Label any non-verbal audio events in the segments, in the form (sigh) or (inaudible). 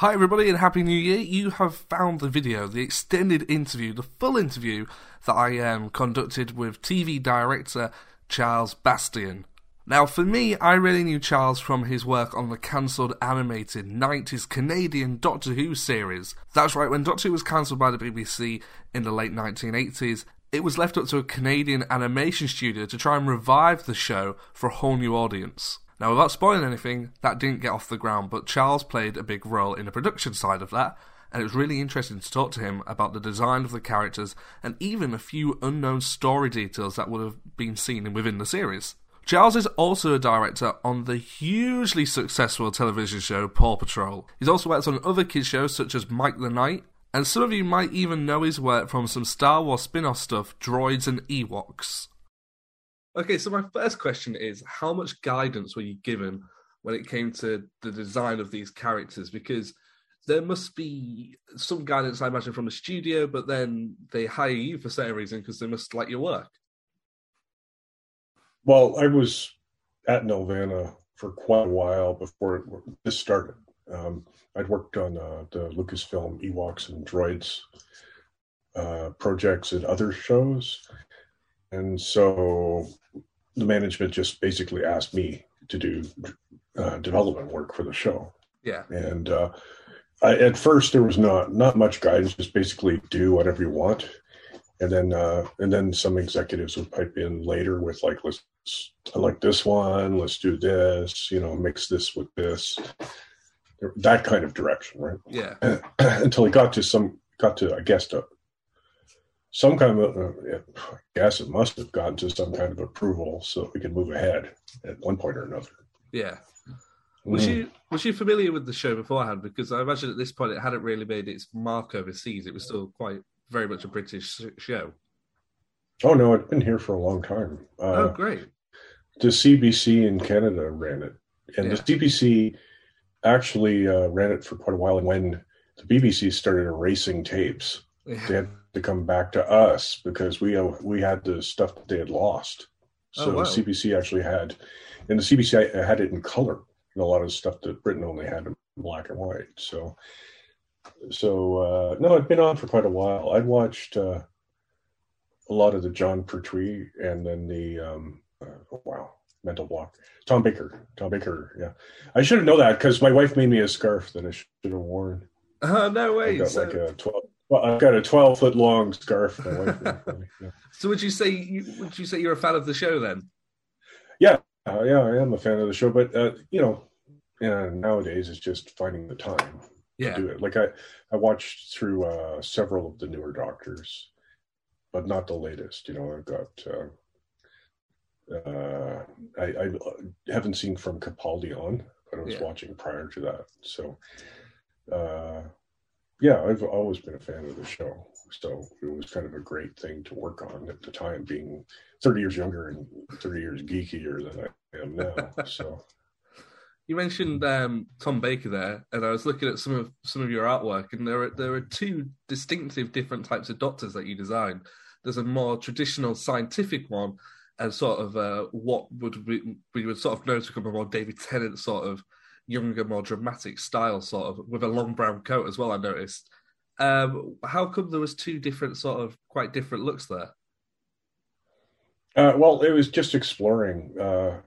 Hi, everybody, and Happy New Year. You have found the video, the extended interview, the full interview that I um, conducted with TV director Charles Bastien. Now, for me, I really knew Charles from his work on the cancelled animated 90s Canadian Doctor Who series. That's right, when Doctor Who was cancelled by the BBC in the late 1980s, it was left up to a Canadian animation studio to try and revive the show for a whole new audience. Now, without spoiling anything, that didn't get off the ground, but Charles played a big role in the production side of that, and it was really interesting to talk to him about the design of the characters and even a few unknown story details that would have been seen within the series. Charles is also a director on the hugely successful television show Paw Patrol. He's also worked on other kids shows such as Mike the Knight, and some of you might even know his work from some Star Wars spin off stuff, Droids and Ewoks. Okay, so my first question is how much guidance were you given when it came to the design of these characters? Because there must be some guidance, I imagine, from the studio, but then they hire you for certain reason because they must like your work. Well, I was at Nelvana for quite a while before this started. Um, I'd worked on uh, the Lucasfilm Ewoks and Droids uh, projects and other shows. And so the management just basically asked me to do uh, development work for the show. Yeah. And uh, I, at first there was not not much guidance, just basically do whatever you want. And then uh, and then some executives would pipe in later with like let's I like this one, let's do this, you know, mix this with this, that kind of direction, right? Yeah. (clears throat) Until it got to some got to I guess to some kind of, uh, I guess it must have gotten to some kind of approval so that we could move ahead at one point or another. Yeah. Was mm. you was you familiar with the show beforehand? Because I imagine at this point it hadn't really made its mark overseas. It was still quite very much a British show. Oh no, it's been here for a long time. Uh, oh, great! The CBC in Canada ran it, and yeah. the CBC actually uh, ran it for quite a while. And when the BBC started erasing tapes, yeah. they had to come back to us because we uh, we had the stuff that they had lost. Oh, so oh, wow. CBC actually had, and the CBC had it in color, and a lot of stuff that Britain only had in black and white. So, so uh, no, it'd been on for quite a while. I'd watched uh, a lot of the Jon Pertwee, and then the um, uh, oh, wow mental block. Tom Baker, Tom Baker. Yeah, I should have known that because my wife made me a scarf that I should have worn. Uh, no way. I got so... like a twelve well, I've got a twelve foot long scarf. (laughs) So would you say you, would you say you're a fan of the show then? Yeah, uh, yeah, I am a fan of the show, but uh, you know, nowadays it's just finding the time yeah. to do it. Like I, I watched through uh, several of the newer Doctors, but not the latest. You know, I've got. Uh, uh, I, I haven't seen from Capaldi on, but I was yeah. watching prior to that. So, uh, yeah, I've always been a fan of the show. So it was kind of a great thing to work on at the time, being 30 years younger and 30 years geekier than I am now. so (laughs) you mentioned um, Tom Baker there, and I was looking at some of some of your artwork, and there are there are two distinctive different types of doctors that you design. There's a more traditional scientific one, and sort of uh, what would we, we would sort of know to come a more David Tennant sort of younger, more dramatic style, sort of with a long brown coat as well. I noticed. Um, how come there was two different sort of quite different looks there? Uh, well, it was just exploring. Uh,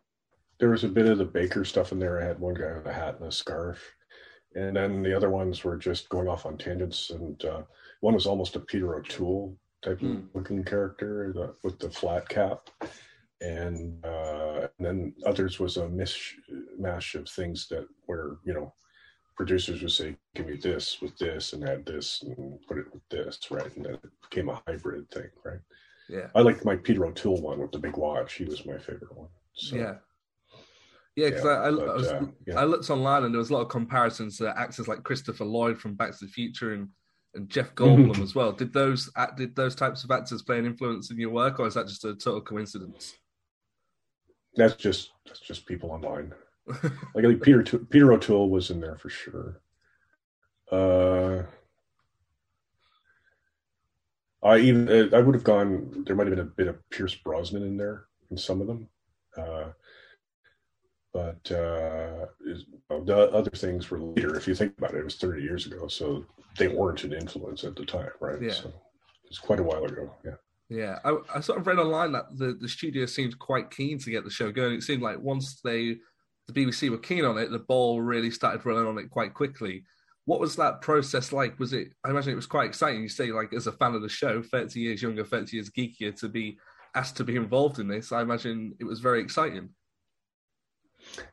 there was a bit of the Baker stuff in there. I had one guy with a hat and a scarf, and then the other ones were just going off on tangents. And uh, one was almost a Peter O'Toole type mm. of looking character the, with the flat cap and, uh, and then others was a mishmash of things that were you know producers would say give me this with this and add this and put it with this right and then it became a hybrid thing right yeah i liked my peter o'toole one with the big watch he was my favorite one so, yeah yeah, because yeah, I, I, I, was, uh, yeah. I, looked online and there was a lot of comparisons to actors like Christopher Lloyd from Back to the Future and, and Jeff (laughs) Goldblum as well. Did those did those types of actors play an influence in your work, or is that just a total coincidence? That's just that's just people online. like I think Peter Peter O'Toole was in there for sure. Uh, I even uh, I would have gone. There might have been a bit of Pierce Brosnan in there in some of them. Uh, but uh, the other things were later. If you think about it, it was 30 years ago, so they weren't an influence at the time, right? Yeah. So it's quite a while ago. Yeah. Yeah, I, I, sort of read online that the, the studio seemed quite keen to get the show going. It seemed like once they the BBC were keen on it, the ball really started rolling on it quite quickly. What was that process like? Was it? I imagine it was quite exciting. You say, like, as a fan of the show, thirty years younger, thirty years geekier, to be asked to be involved in this. I imagine it was very exciting.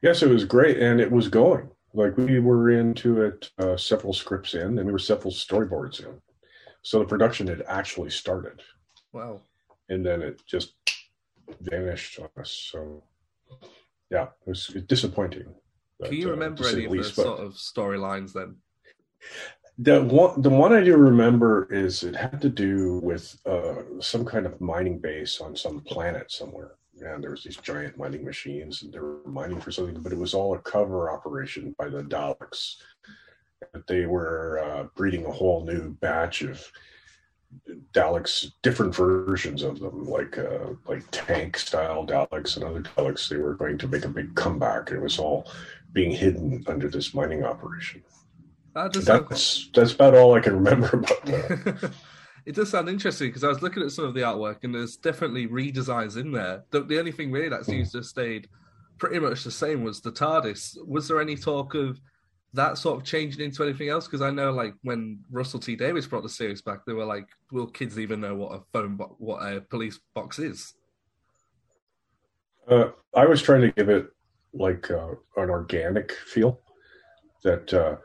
Yes, it was great, and it was going. Like we were into it uh, several scripts in, and we were several storyboards in. So the production had actually started. Wow. And then it just vanished on us. So yeah, it was disappointing. But, Can you uh, remember uh, any of least, the sort of storylines then? The one, the one I do remember is it had to do with uh, some kind of mining base on some planet somewhere and there was these giant mining machines and they were mining for something but it was all a cover operation by the daleks they were uh, breeding a whole new batch of daleks different versions of them like uh, like tank style daleks and other daleks they were going to make a big comeback it was all being hidden under this mining operation that that's, that's about all i can remember about that (laughs) it does sound interesting because I was looking at some of the artwork and there's definitely redesigns in there. The, the only thing really that seems to have stayed pretty much the same was the TARDIS. Was there any talk of that sort of changing into anything else? Because I know, like when Russell T Davies brought the series back, they were like, "Will kids even know what a phone, bo- what a police box is?" Uh, I was trying to give it like uh, an organic feel that uh,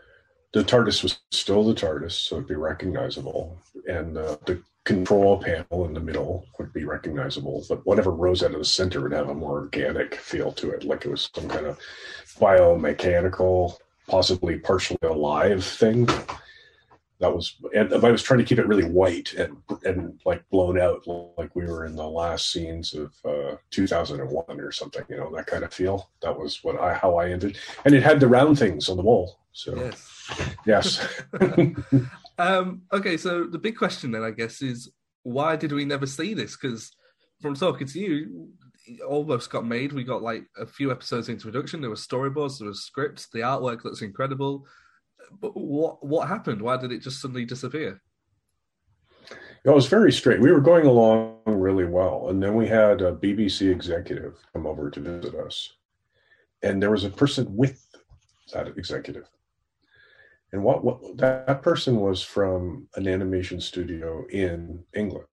the TARDIS was still the TARDIS, so it'd be recognizable, and uh, the control panel in the middle would be recognizable. But whatever rose out of the center would have a more organic feel to it, like it was some kind of biomechanical, possibly partially alive thing. That was, and I was trying to keep it really white and and like blown out, like we were in the last scenes of uh, 2001 or something. You know that kind of feel. That was what I how I ended, and it had the round things on the wall. So. Yes Yes. (laughs) um, okay, so the big question then, I guess, is why did we never see this? Because from talking to you, almost got made. We got like a few episodes into production. There were storyboards, there was scripts, the artwork looks incredible. But what what happened? Why did it just suddenly disappear? It was very straight. We were going along really well, and then we had a BBC executive come over to visit us, and there was a person with that executive and what, what that person was from an animation studio in England.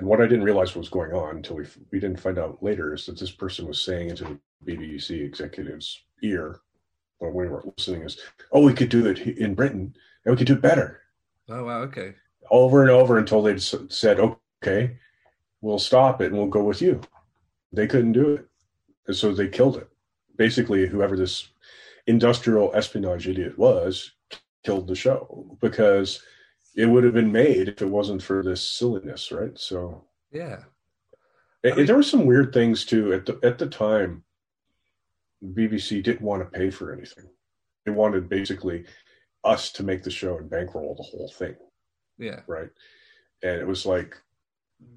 And what I didn't realize was going on until we we didn't find out later is that this person was saying into the BBC executive's ear when we were listening is, "Oh, we could do it in Britain, and we could do it better." Oh wow, okay. Over and over until they said, "Okay, we'll stop it and we'll go with you." They couldn't do it, and so they killed it. Basically, whoever this industrial espionage idiot was killed the show because it would have been made if it wasn't for this silliness, right? So yeah, there were some weird things too at the at the time. BBC didn't want to pay for anything; they wanted basically us to make the show and bankroll the whole thing. Yeah, right. And it was like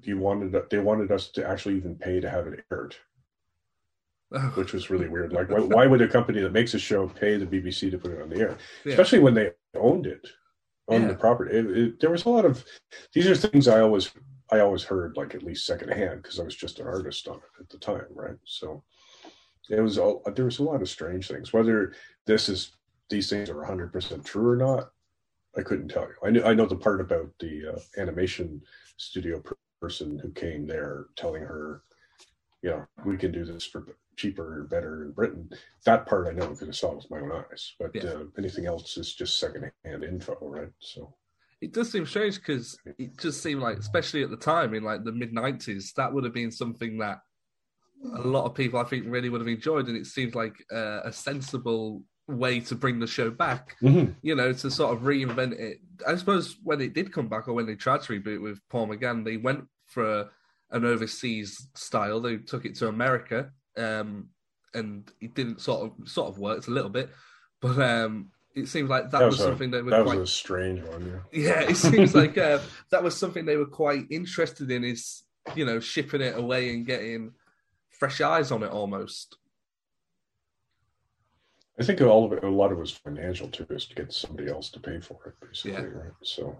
you wanted they wanted us to actually even pay to have it aired oh. which was really weird. Like, (laughs) why, why, would a company that makes a show pay the BBC to put it on the air, yeah. especially when they owned it, owned yeah. the property? It, it, there was a lot of these are things I always I always heard like at least secondhand because I was just an artist on it at the time, right? So it was all there was a lot of strange things. Whether this is these things are 100 percent true or not, I couldn't tell you. I knew I know the part about the uh, animation studio person who came there telling her, you know, we can do this for cheaper or better in Britain. That part I know because I saw it with my own eyes. But yeah. uh, anything else is just secondhand info, right? So it does seem strange because it just seemed like, especially at the time in like the mid '90s, that would have been something that a lot of people I think really would have enjoyed, and it seems like uh, a sensible way to bring the show back. Mm-hmm. You know, to sort of reinvent it. I suppose when it did come back, or when they tried to reboot with Paul McGann, they went for an overseas style. They took it to America um, and it didn't sort of sort of worked a little bit, but um, it seems like that, that was, was, something they were that quite, was a strange one. Yeah, (laughs) yeah it seems like uh, that was something they were quite interested in. Is you know shipping it away and getting fresh eyes on it almost. I think all of it, a lot of it was financial too, is to get somebody else to pay for it, basically, yeah. right? So.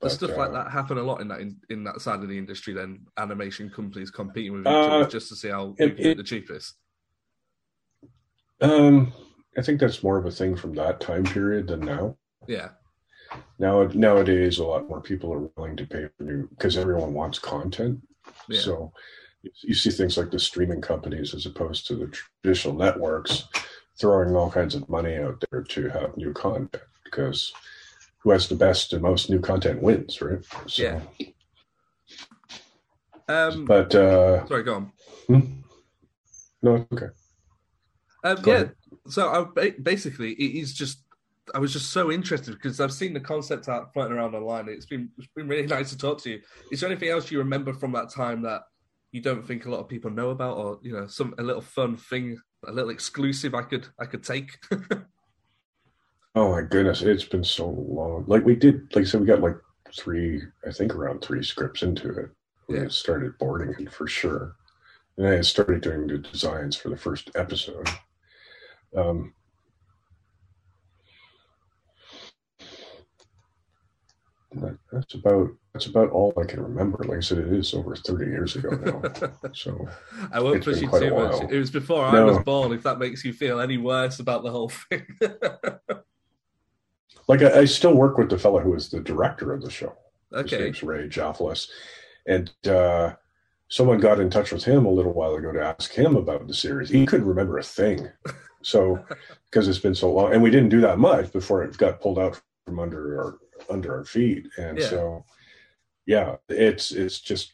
But stuff like that happen a lot in that in, in, that side of the industry. Then animation companies competing with each uh, other just to see how it, can get the cheapest. Um, I think that's more of a thing from that time period than now. Yeah. Now nowadays, a lot more people are willing to pay for new because everyone wants content. Yeah. So you see things like the streaming companies as opposed to the traditional networks throwing all kinds of money out there to have new content because who has the best and most new content wins, right? So, yeah. Um, but uh, sorry, go on. Hmm? No, okay. Um, yeah. Ahead. So I, basically, it is just I was just so interested because I've seen the concept art floating around online. It's been it's been really (laughs) nice to talk to you. Is there anything else you remember from that time that you don't think a lot of people know about, or you know, some a little fun thing, a little exclusive I could I could take? (laughs) oh my goodness, it's been so long. Like we did, like I said, we got like three, I think around three scripts into it. Yeah. started boarding it for sure, and I started doing the designs for the first episode. Um, that's about that's about all I can remember. Like I said, it is over thirty years ago now. (laughs) so I won't push you too much. It was before no. I was born. If that makes you feel any worse about the whole thing. (laughs) like I, I, still work with the fellow who is the director of the show. Okay, His name's Ray Jafelice, and uh, someone got in touch with him a little while ago to ask him about the series. He couldn't remember a thing. So (laughs) because it's been so long, and we didn't do that much before it got pulled out from under our under our feet, and yeah. so yeah, it's it's just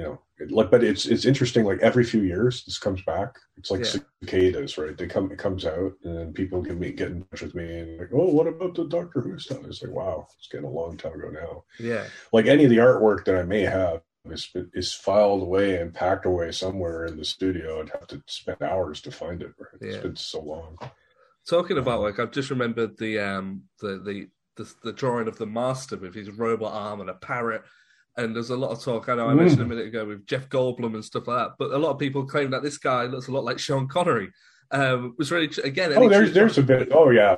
you know like but it's it's interesting like every few years this comes back. It's like yeah. cicadas right? They come it comes out and then people can me get in touch with me and like oh what about the doctor who stuff? It's like wow it's getting a long time ago now. Yeah. Like any of the artwork that i may have is, is filed away and packed away somewhere in the studio. I'd have to spend hours to find it right? it's been so long. Talking about like i've just remembered the um the the the, the drawing of the master with his robot arm and a parrot. And there's a lot of talk. I know I mentioned a minute ago with Jeff Goldblum and stuff like that. But a lot of people claim that this guy looks a lot like Sean Connery. Um, was really again. Oh, there's there's a bit. Oh yeah,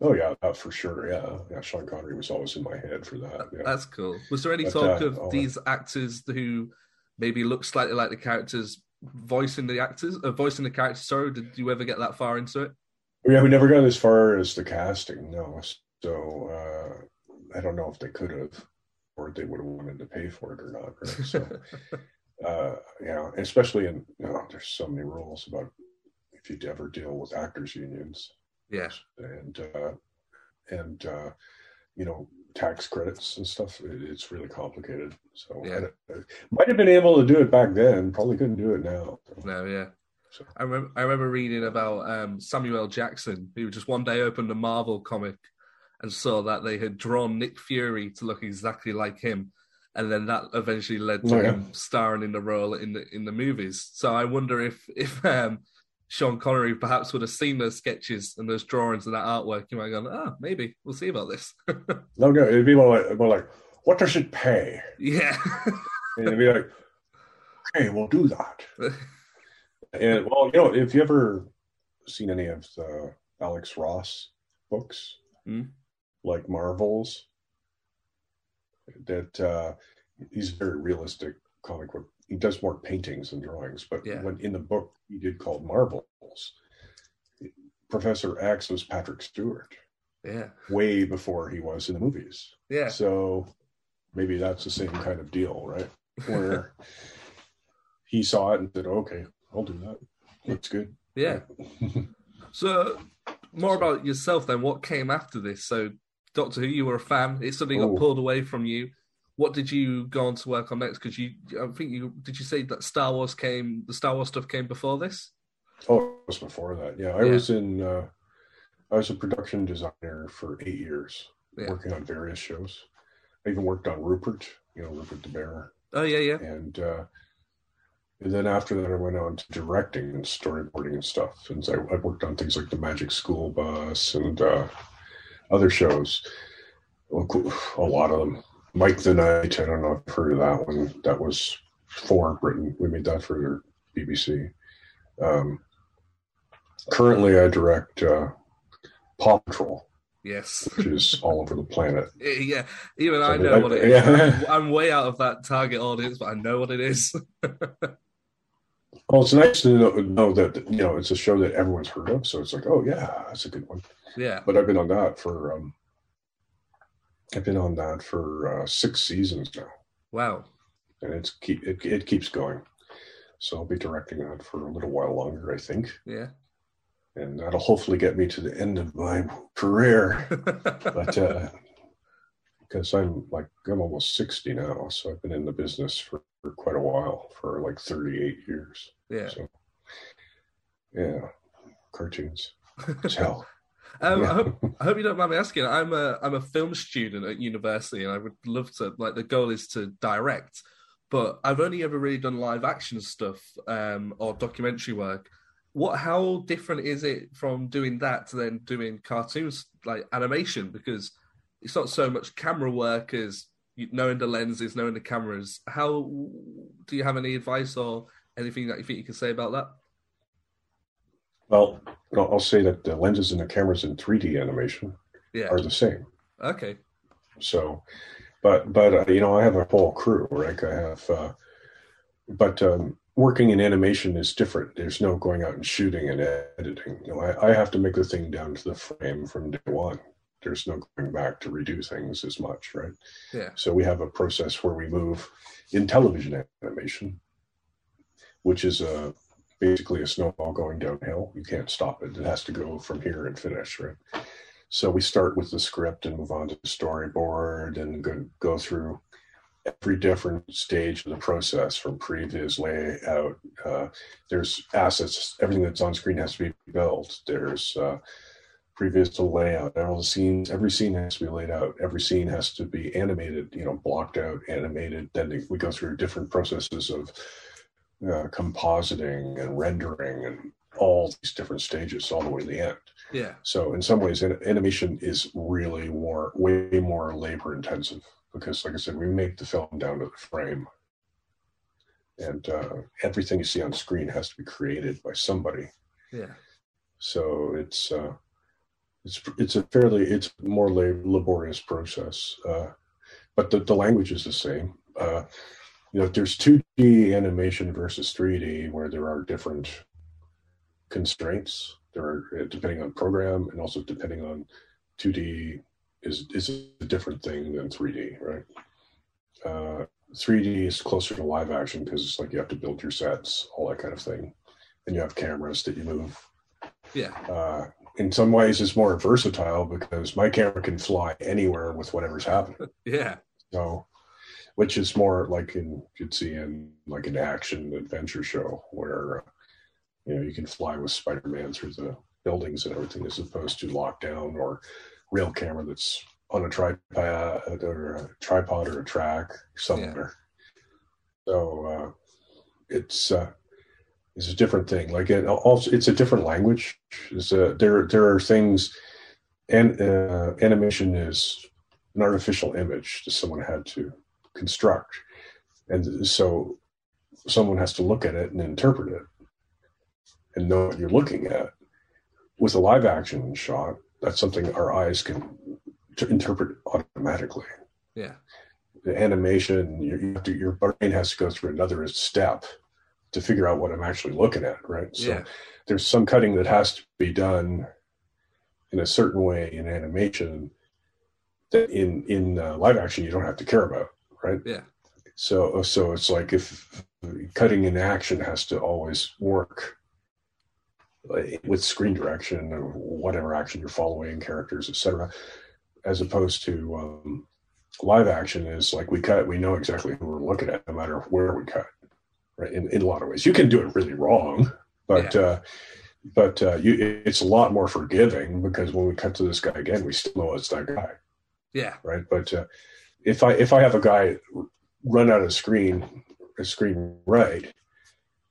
oh yeah, for sure. Yeah, yeah. Sean Connery was always in my head for that. Yeah. That's cool. Was there any but, talk uh, of oh, these actors who maybe look slightly like the characters voicing the actors, uh, voicing the characters? Sorry, did you ever get that far into it? Yeah, we never got as far as the casting. No, so uh, I don't know if they could have, or they would have wanted to pay for it or not. Right? So, (laughs) uh, yeah, especially in you know, there's so many rules about if you ever deal with actors unions. Yes, and uh, and uh, you know tax credits and stuff. It, it's really complicated. So yeah. I, I might have been able to do it back then. Probably couldn't do it now. No, yeah. So. I remember, I remember reading about um, Samuel Jackson, who just one day opened a Marvel comic and saw that they had drawn Nick Fury to look exactly like him, and then that eventually led to oh, yeah. him starring in the role in the in the movies. So I wonder if if um, Sean Connery perhaps would have seen those sketches and those drawings and that artwork, you might have gone, ah, oh, maybe we'll see about this. (laughs) no, no, it'd be more like, more like, what does it pay? Yeah, and it'd be like, okay, we'll do that. (laughs) and well, you know, if you ever seen any of the Alex Ross books, mm like Marvels. That uh, he's very realistic comic book. He does more paintings and drawings, but yeah. when in the book he did called Marvels, Professor X was Patrick Stewart. Yeah. Way before he was in the movies. Yeah. So maybe that's the same kind of deal, right? (laughs) Where he saw it and said, "Okay, I'll do that. Looks good." Yeah. (laughs) so more about yourself then. What came after this? So Doctor Who, you were a fan. It suddenly got pulled away from you. What did you go on to work on next? Because you, I think you did you say that Star Wars came, the Star Wars stuff came before this? Oh, it was before that. Yeah, I yeah. was in. Uh, I was a production designer for eight years, yeah. working on various shows. I even worked on Rupert. You know, Rupert the Bear. Oh yeah, yeah. And uh, and then after that, I went on to directing and storyboarding and stuff. And I, I worked on things like the Magic School Bus and uh, other shows. A lot of them. Mike the Knight, I don't know if you've heard of that one. That was for Britain. We made that for the BBC. Um, Currently, I direct uh, Paw Patrol. Yes, which is (laughs) all over the planet. Yeah, even so I know I, what it is. Yeah. I'm way out of that target audience, but I know what it is. (laughs) well, it's nice to know, know, that you know it's a show that everyone's heard of, so it's like, oh yeah, that's a good one. Yeah, but I've been on that for um, I've been on that for uh, six seasons now. Wow, and it's keep it, it keeps going. So I'll be directing that for a little while longer, I think. Yeah and that'll hopefully get me to the end of my career. (laughs) but uh, because I'm like I'm almost sixty now, so I've been in the business for, for quite a while, for like thirty-eight years. Yeah. So, yeah, cartoons. (laughs) It's hell. Um. I, hope, (laughs) I hope you don't mind me asking. I'm a I'm a film student at university, and I would love to. Like the goal is to direct, but I've only ever really done live action stuff um, or documentary work what how different is it from doing that to then doing cartoons like animation because it's not so much camera work as knowing the lenses knowing the cameras how do you have any advice or anything that you think you can say about that well i'll say that the lenses and the cameras in 3d animation yeah. are the same okay so but but uh, you know i have a whole crew right i have uh, but um working in animation is different. There's no going out and shooting and editing. You know, I, I, have to make the thing down to the frame from day one. There's no going back to redo things as much, right? Yeah. So we have a process where we move in television animation, which is a basically a snowball going downhill. You can't stop it. It has to go from here and finish, right? So we start with the script and move on to the storyboard and go, go through every different stage of the process from previous layout. Uh, there's assets, everything that's on screen has to be built. There's uh, previous to layout, all the scenes, every scene has to be laid out. Every scene has to be animated, you know, blocked out, animated. Then we go through different processes of uh, compositing and rendering and all these different stages all the way to the end. Yeah. So in some ways, animation is really more, way more labor intensive because, like I said, we make the film down to the frame, and uh, everything you see on screen has to be created by somebody. Yeah. So it's uh, it's it's a fairly it's more laborious process, uh, but the the language is the same. Uh, you know, there's 2D animation versus 3D where there are different constraints. There are uh, depending on program and also depending on 2D is is a different thing than 3D, right? Uh, 3D is closer to live action because it's like you have to build your sets, all that kind of thing, and you have cameras that you move. Yeah. Uh, in some ways, it's more versatile because my camera can fly anywhere with whatever's happening. (laughs) yeah. So, which is more like in you'd see in like an action adventure show where uh, you know you can fly with Spider-Man through the buildings and everything as opposed to lockdown or real camera that's on a tripod or a tripod or a track somewhere. Yeah. So uh, it's uh, it's a different thing. Like it also, it's a different language. A, there there are things, and uh, animation is an artificial image that someone had to construct, and so someone has to look at it and interpret it, and know what you're looking at. With a live action shot, that's something our eyes can interpret automatically. Yeah. The animation, you, to, your brain has to go through another step to figure out what I'm actually looking at, right? So yeah. there's some cutting that has to be done in a certain way in animation that in in uh, live action you don't have to care about, right? Yeah. So so it's like if cutting in action has to always work with screen direction or whatever action you're following, characters, etc., as opposed to um, live action is like we cut, we know exactly who we're looking at, no matter where we cut. Right, in, in a lot of ways, you can do it really wrong, but yeah. uh, but uh, you, it's a lot more forgiving because when we cut to this guy again, we still know it's that guy. Yeah. Right. But uh, if I if I have a guy run out of screen, a screen right,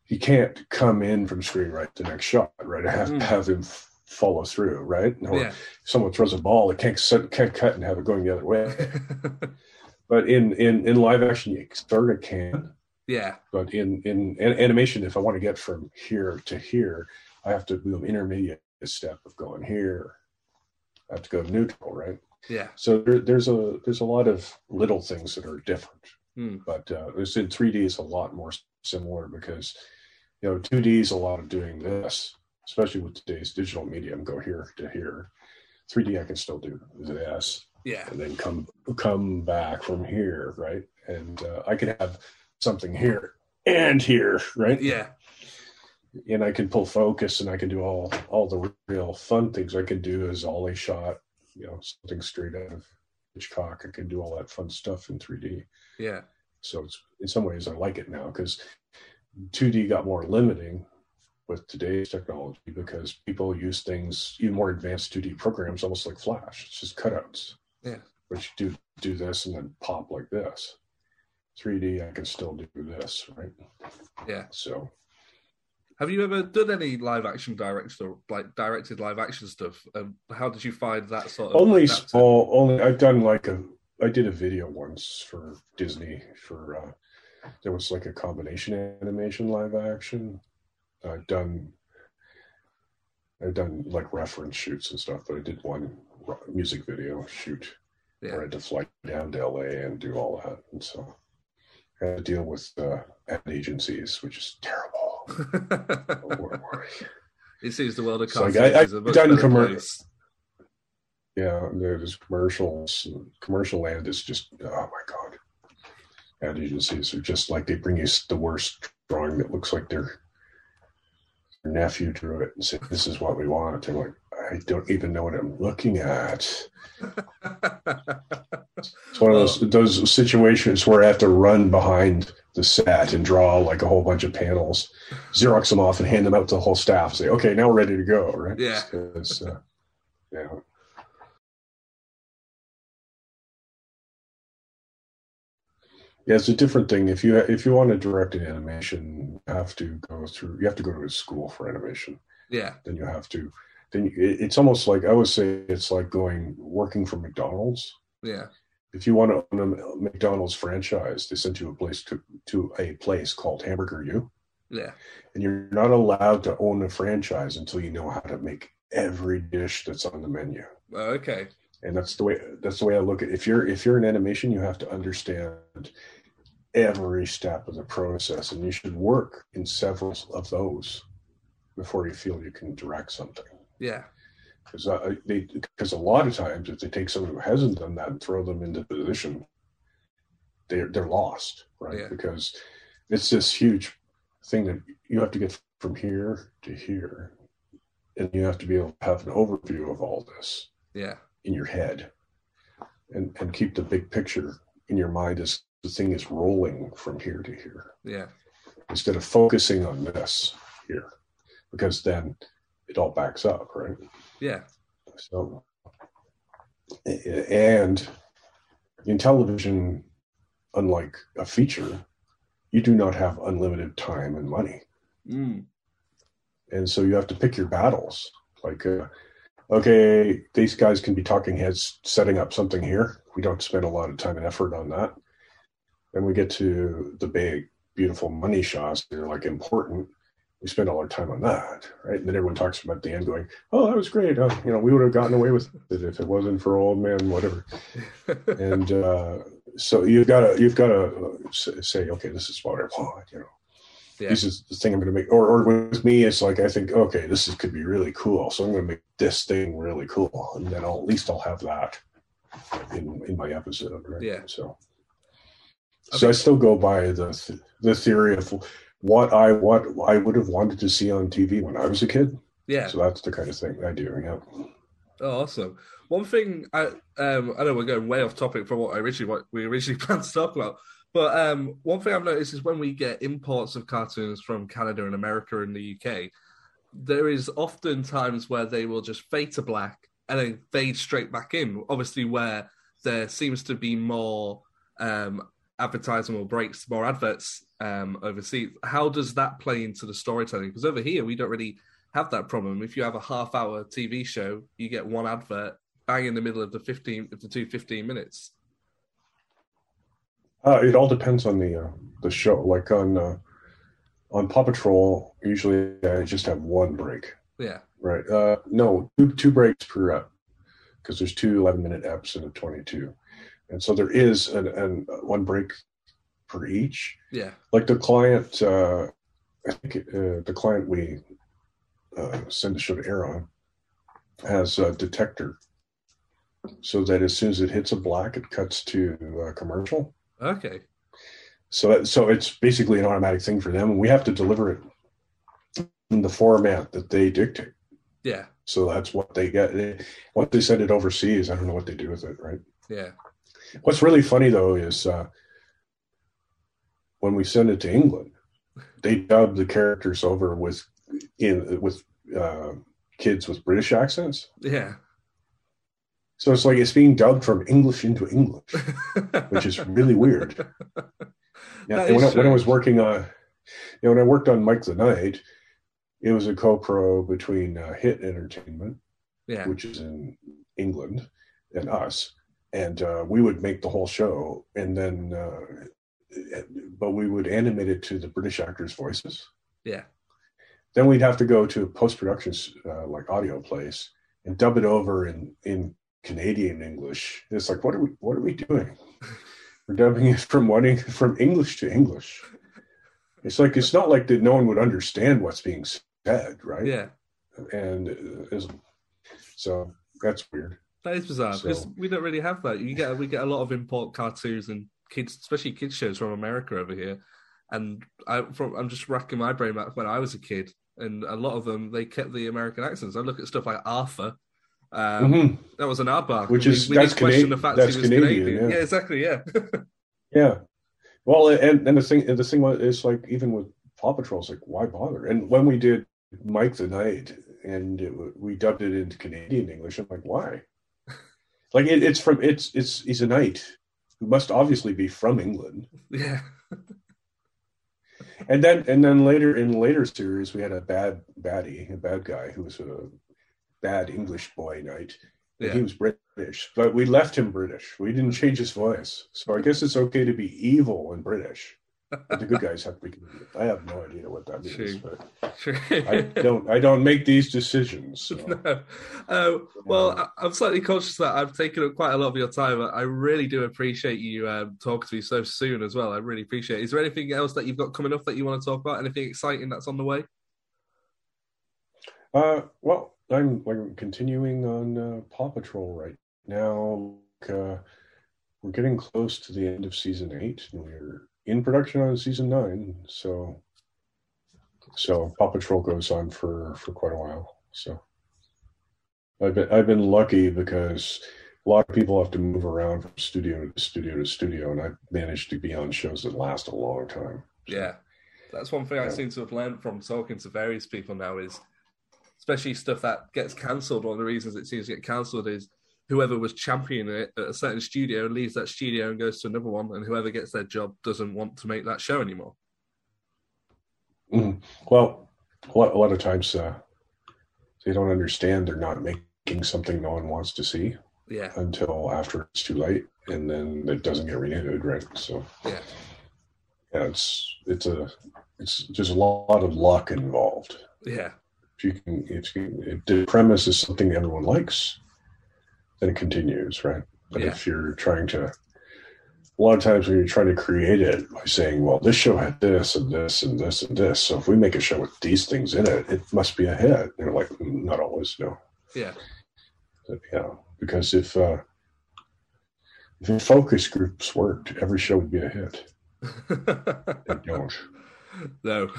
he can't come in from screen right the next shot, right? I have mm. to have him follow through, right? Or yeah. someone throws a ball, it can't can't cut and have it going the other way. (laughs) but in in in live action, you sort of can. Yeah. But in in animation, if I want to get from here to here, I have to do an intermediate step of going here. I have to go neutral, right? Yeah. So there, there's a there's a lot of little things that are different, Hmm. but uh, this in 3D is a lot more similar because you know 2D is a lot of doing this, especially with today's digital medium. Go here to here. 3D I can still do this Yeah. and then come come back from here, right? And uh, I could have something here and here, right? Yeah. and I can pull focus and I can do all all the real fun things I can do is ollie shot, you know, something straight out of Hitchcock. I can do all that fun stuff in 3D. Yeah. So it's in some ways I like it now because 2D got more limiting with today's technology because people use things even more advanced 2D programs almost like Flash. It's just cutouts. Yeah. But you do do this and then pop like this. 3D I can still do this, right? Yeah. So Have you ever done any live action directed or like directed live action stuff? Um, how did you find that sort of only adapted- small only i've done like a i did a video once for disney for uh there was like a combination animation live action i've done i've done like reference shoots and stuff but i did one music video shoot where i had to fly down to la and do all that and so had to deal with uh ad agencies which is terrible (laughs) it seems the world of It's like, I- is I've done better commer- place. Yeah, there's commercials. Commercial land is just oh my god. Ad agencies are just like they bring you the worst drawing that looks like their, their nephew drew it and said, "This is what we want." I'm like, I don't even know what I'm looking at. It's one of those those situations where I have to run behind the set and draw like a whole bunch of panels, xerox them off, and hand them out to the whole staff. Say, "Okay, now we're ready to go." Right? Yeah. uh, yeah. Yeah, it's a different thing. If you if you want to direct an animation, you have to go through. You have to go to a school for animation. yeah. Then you have to. Then it's almost like I would say it's like going working for McDonald's. Yeah. If you want to own a McDonald's franchise, they send you a place to to a place called Hamburger U, Yeah. and you're not allowed to own a franchise until you know how to make every dish that's on the menu. Okay. and that's the way that's the way I look at it. if you're if you're in animation you have to understand every step of the process and you should work in several of those before you feel you can direct something Yeah. because uh, they because a lot of times if they take someone who hasn't done that and throw them into the position they're they're lost right Yeah. because it's this huge thing that you have to get from here to here and you have to be able to have an overview of all this Yeah. in your head and and keep the big picture in your mind as the thing is rolling from here to here Yeah. instead of focusing on this here because then it all backs up right? Yeah. so and in television unlike a feature you do not have unlimited time and money. Mm. and so you have to pick your battles. Like uh, okay these guys can be talking heads setting up something here. We don't spend a lot of time and effort on that. Then we get to the big beautiful money shots that are like important we spend all our time on that right and then everyone talks about the end going oh that was great uh, you know we would have gotten away with it if it wasn't for old man whatever (laughs) and uh, so you've got to you've got to say okay this is what i want you know yeah. this is the thing I'm going to make. Or, or with me, it's like I think, okay, this is, could be really cool, so I'm going to make this thing really cool, and then I'll, at least I'll have that in in my episode. Right? Yeah. So, so I still go by the th- the theory of what I what I would have wanted to see on TV when I was a kid. Yeah. So that's the kind of thing I do. Yeah. Oh, awesome. One thing I um I know we're going way off topic from what I originally what we originally (laughs) planned to talk about, but um one thing I've noticed is when we get imports of cartoons from Canada and America and the UK, there is often times where they will just fade to black and then fade straight back in. Obviously, where there seems to be more um advertising or breaks, more adverts um overseas. How does that play into the storytelling? Because over here we don't really have that problem. If you have a half hour TV show, you get one advert bang in the middle of the 15 of the two 15 minutes. Uh, it all depends on the uh, the show. Like on uh, on Paw Patrol, usually I just have one break. Yeah. Right. Uh, no, two, two breaks per ep because there's two 11 minute eps and a 22. And so there is an, an one break per each. Yeah. Like the client, uh, I think uh, the client we uh, send the show to air on has a detector so that as soon as it hits a black, it cuts to a commercial. Okay. So that, so it's basically an automatic thing for them, and we have to deliver it in the format that they dictate. Yeah. So that's what they get. They, once they send it overseas, I don't know what they do with it, right? Yeah. What's really funny though is uh, when we send it to England, they dub the characters over with in with uh, kids with British accents. Yeah. So it's like it's being dubbed from English into English, (laughs) which is really weird. Yeah, when I, when I, was working on, you know, when I worked on Mike the Knight, it was a co-pro between uh, Hit Entertainment, yeah. which is in England, and us, and uh, we would make the whole show, and then, uh, but we would animate it to the British actors' voices. Yeah. Then we'd have to go to a post-production uh, like audio place and dub it over in in Canadian English. It's like, what are we what are we doing? We're dubbing it from one from English to English. It's like it's not like that no one would understand what's being said, right? Yeah. And uh, so that's weird. That is bizarre so, because we don't really have that. You get we get a lot of import cartoons and kids, especially kids shows from America over here. And I, from, I'm just racking my brain back when I was a kid, and a lot of them they kept the American accents. I look at stuff like Arthur. Um, mm-hmm. That was an aardvark, which is we, we that's, Cana- the fact that's Canadian. Canadian. Yeah. yeah. exactly. Yeah. (laughs) yeah. Well, and and the thing the thing was is like even with Paw Patrol, it's like why bother? And when we did Mike the Knight and it, we dubbed it into Canadian English, I'm like why? Like it, it's from it's it's he's a knight who must obviously be from England. Yeah. (laughs) and then and then later in later series we had a bad baddie, a bad guy who was a bad English boy knight. Yeah. He was British, but we left him British. We didn't change his voice. So I guess it's okay to be evil and British. The good guys have to be. I have no idea what that means, but True. I don't. I don't make these decisions. So. (laughs) No. Uh, well, yeah. I'm slightly conscious that I've taken up quite a lot of your time. I really do appreciate you um, talking to me so soon as well. I really appreciate. it. Is there anything else that you've got coming up that you want to talk about? Anything exciting that's on the way? Uh, well, I'm I'm continuing on uh, Paw Patrol right now. Uh, we're getting close to the end of season eight, and we're in production on season nine. So, so Paw Patrol goes on for for quite a while. So, I've been I've been lucky because a lot of people have to move around from studio to studio to studio, and I've managed to be on shows that last a long time. So, yeah, that's one thing yeah. I seem to have learned from talking to various people now is especially stuff that gets cancelled. One of the reasons it seems to get cancelled is whoever was championing it at a certain studio leaves that studio and goes to another one, and whoever gets their job doesn't want to make that show anymore. Mm. Well, a lot, a lot, of times uh, they don't understand they're not making something no one wants to see. Yeah. Until after it's too late, and then it doesn't get renewed, right? So. Yeah. Yeah, it's it's a it's there's a lot of luck involved. Yeah. If you can, if, you, if the premise is something everyone likes, then it continues, right? But yeah. if you're trying to, a lot of times when you're trying to create it by saying, well, this show had this and this and this and this, so if we make a show with these things in it, it must be a hit. They're like, mm, not always, no. Yeah. But, yeah, because if uh, if focus groups worked, every show would be a hit. (laughs) they don't. No.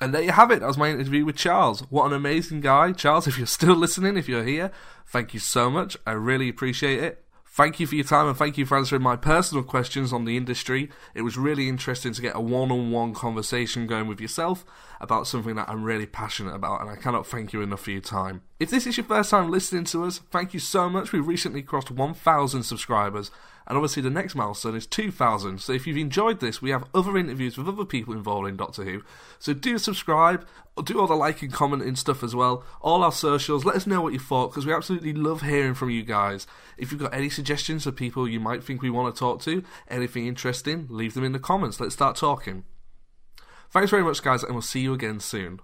And there you have it. That was my interview with Charles. What an amazing guy. Charles, (laughs) if you're still listening, if you're here, thank you so much. I really appreciate it. Thank you for your time and thank you for answering my personal questions on the industry. It was really interesting to get a one on one conversation going with yourself about something that I'm really passionate about, and I cannot thank you enough for your time. If this is your first time listening to us, thank you so much. We've recently crossed 1,000 subscribers, and obviously, the next milestone is 2,000. So, if you've enjoyed this, we have other interviews with other people involved in Doctor Who. So, do subscribe, do all the like and commenting stuff as well. All our socials, let us know what you thought because we absolutely love hearing from you guys. If you've got any suggestions for people you might think we want to talk to, anything interesting, leave them in the comments. Let's start talking. Thanks very much, guys, and we'll see you again soon.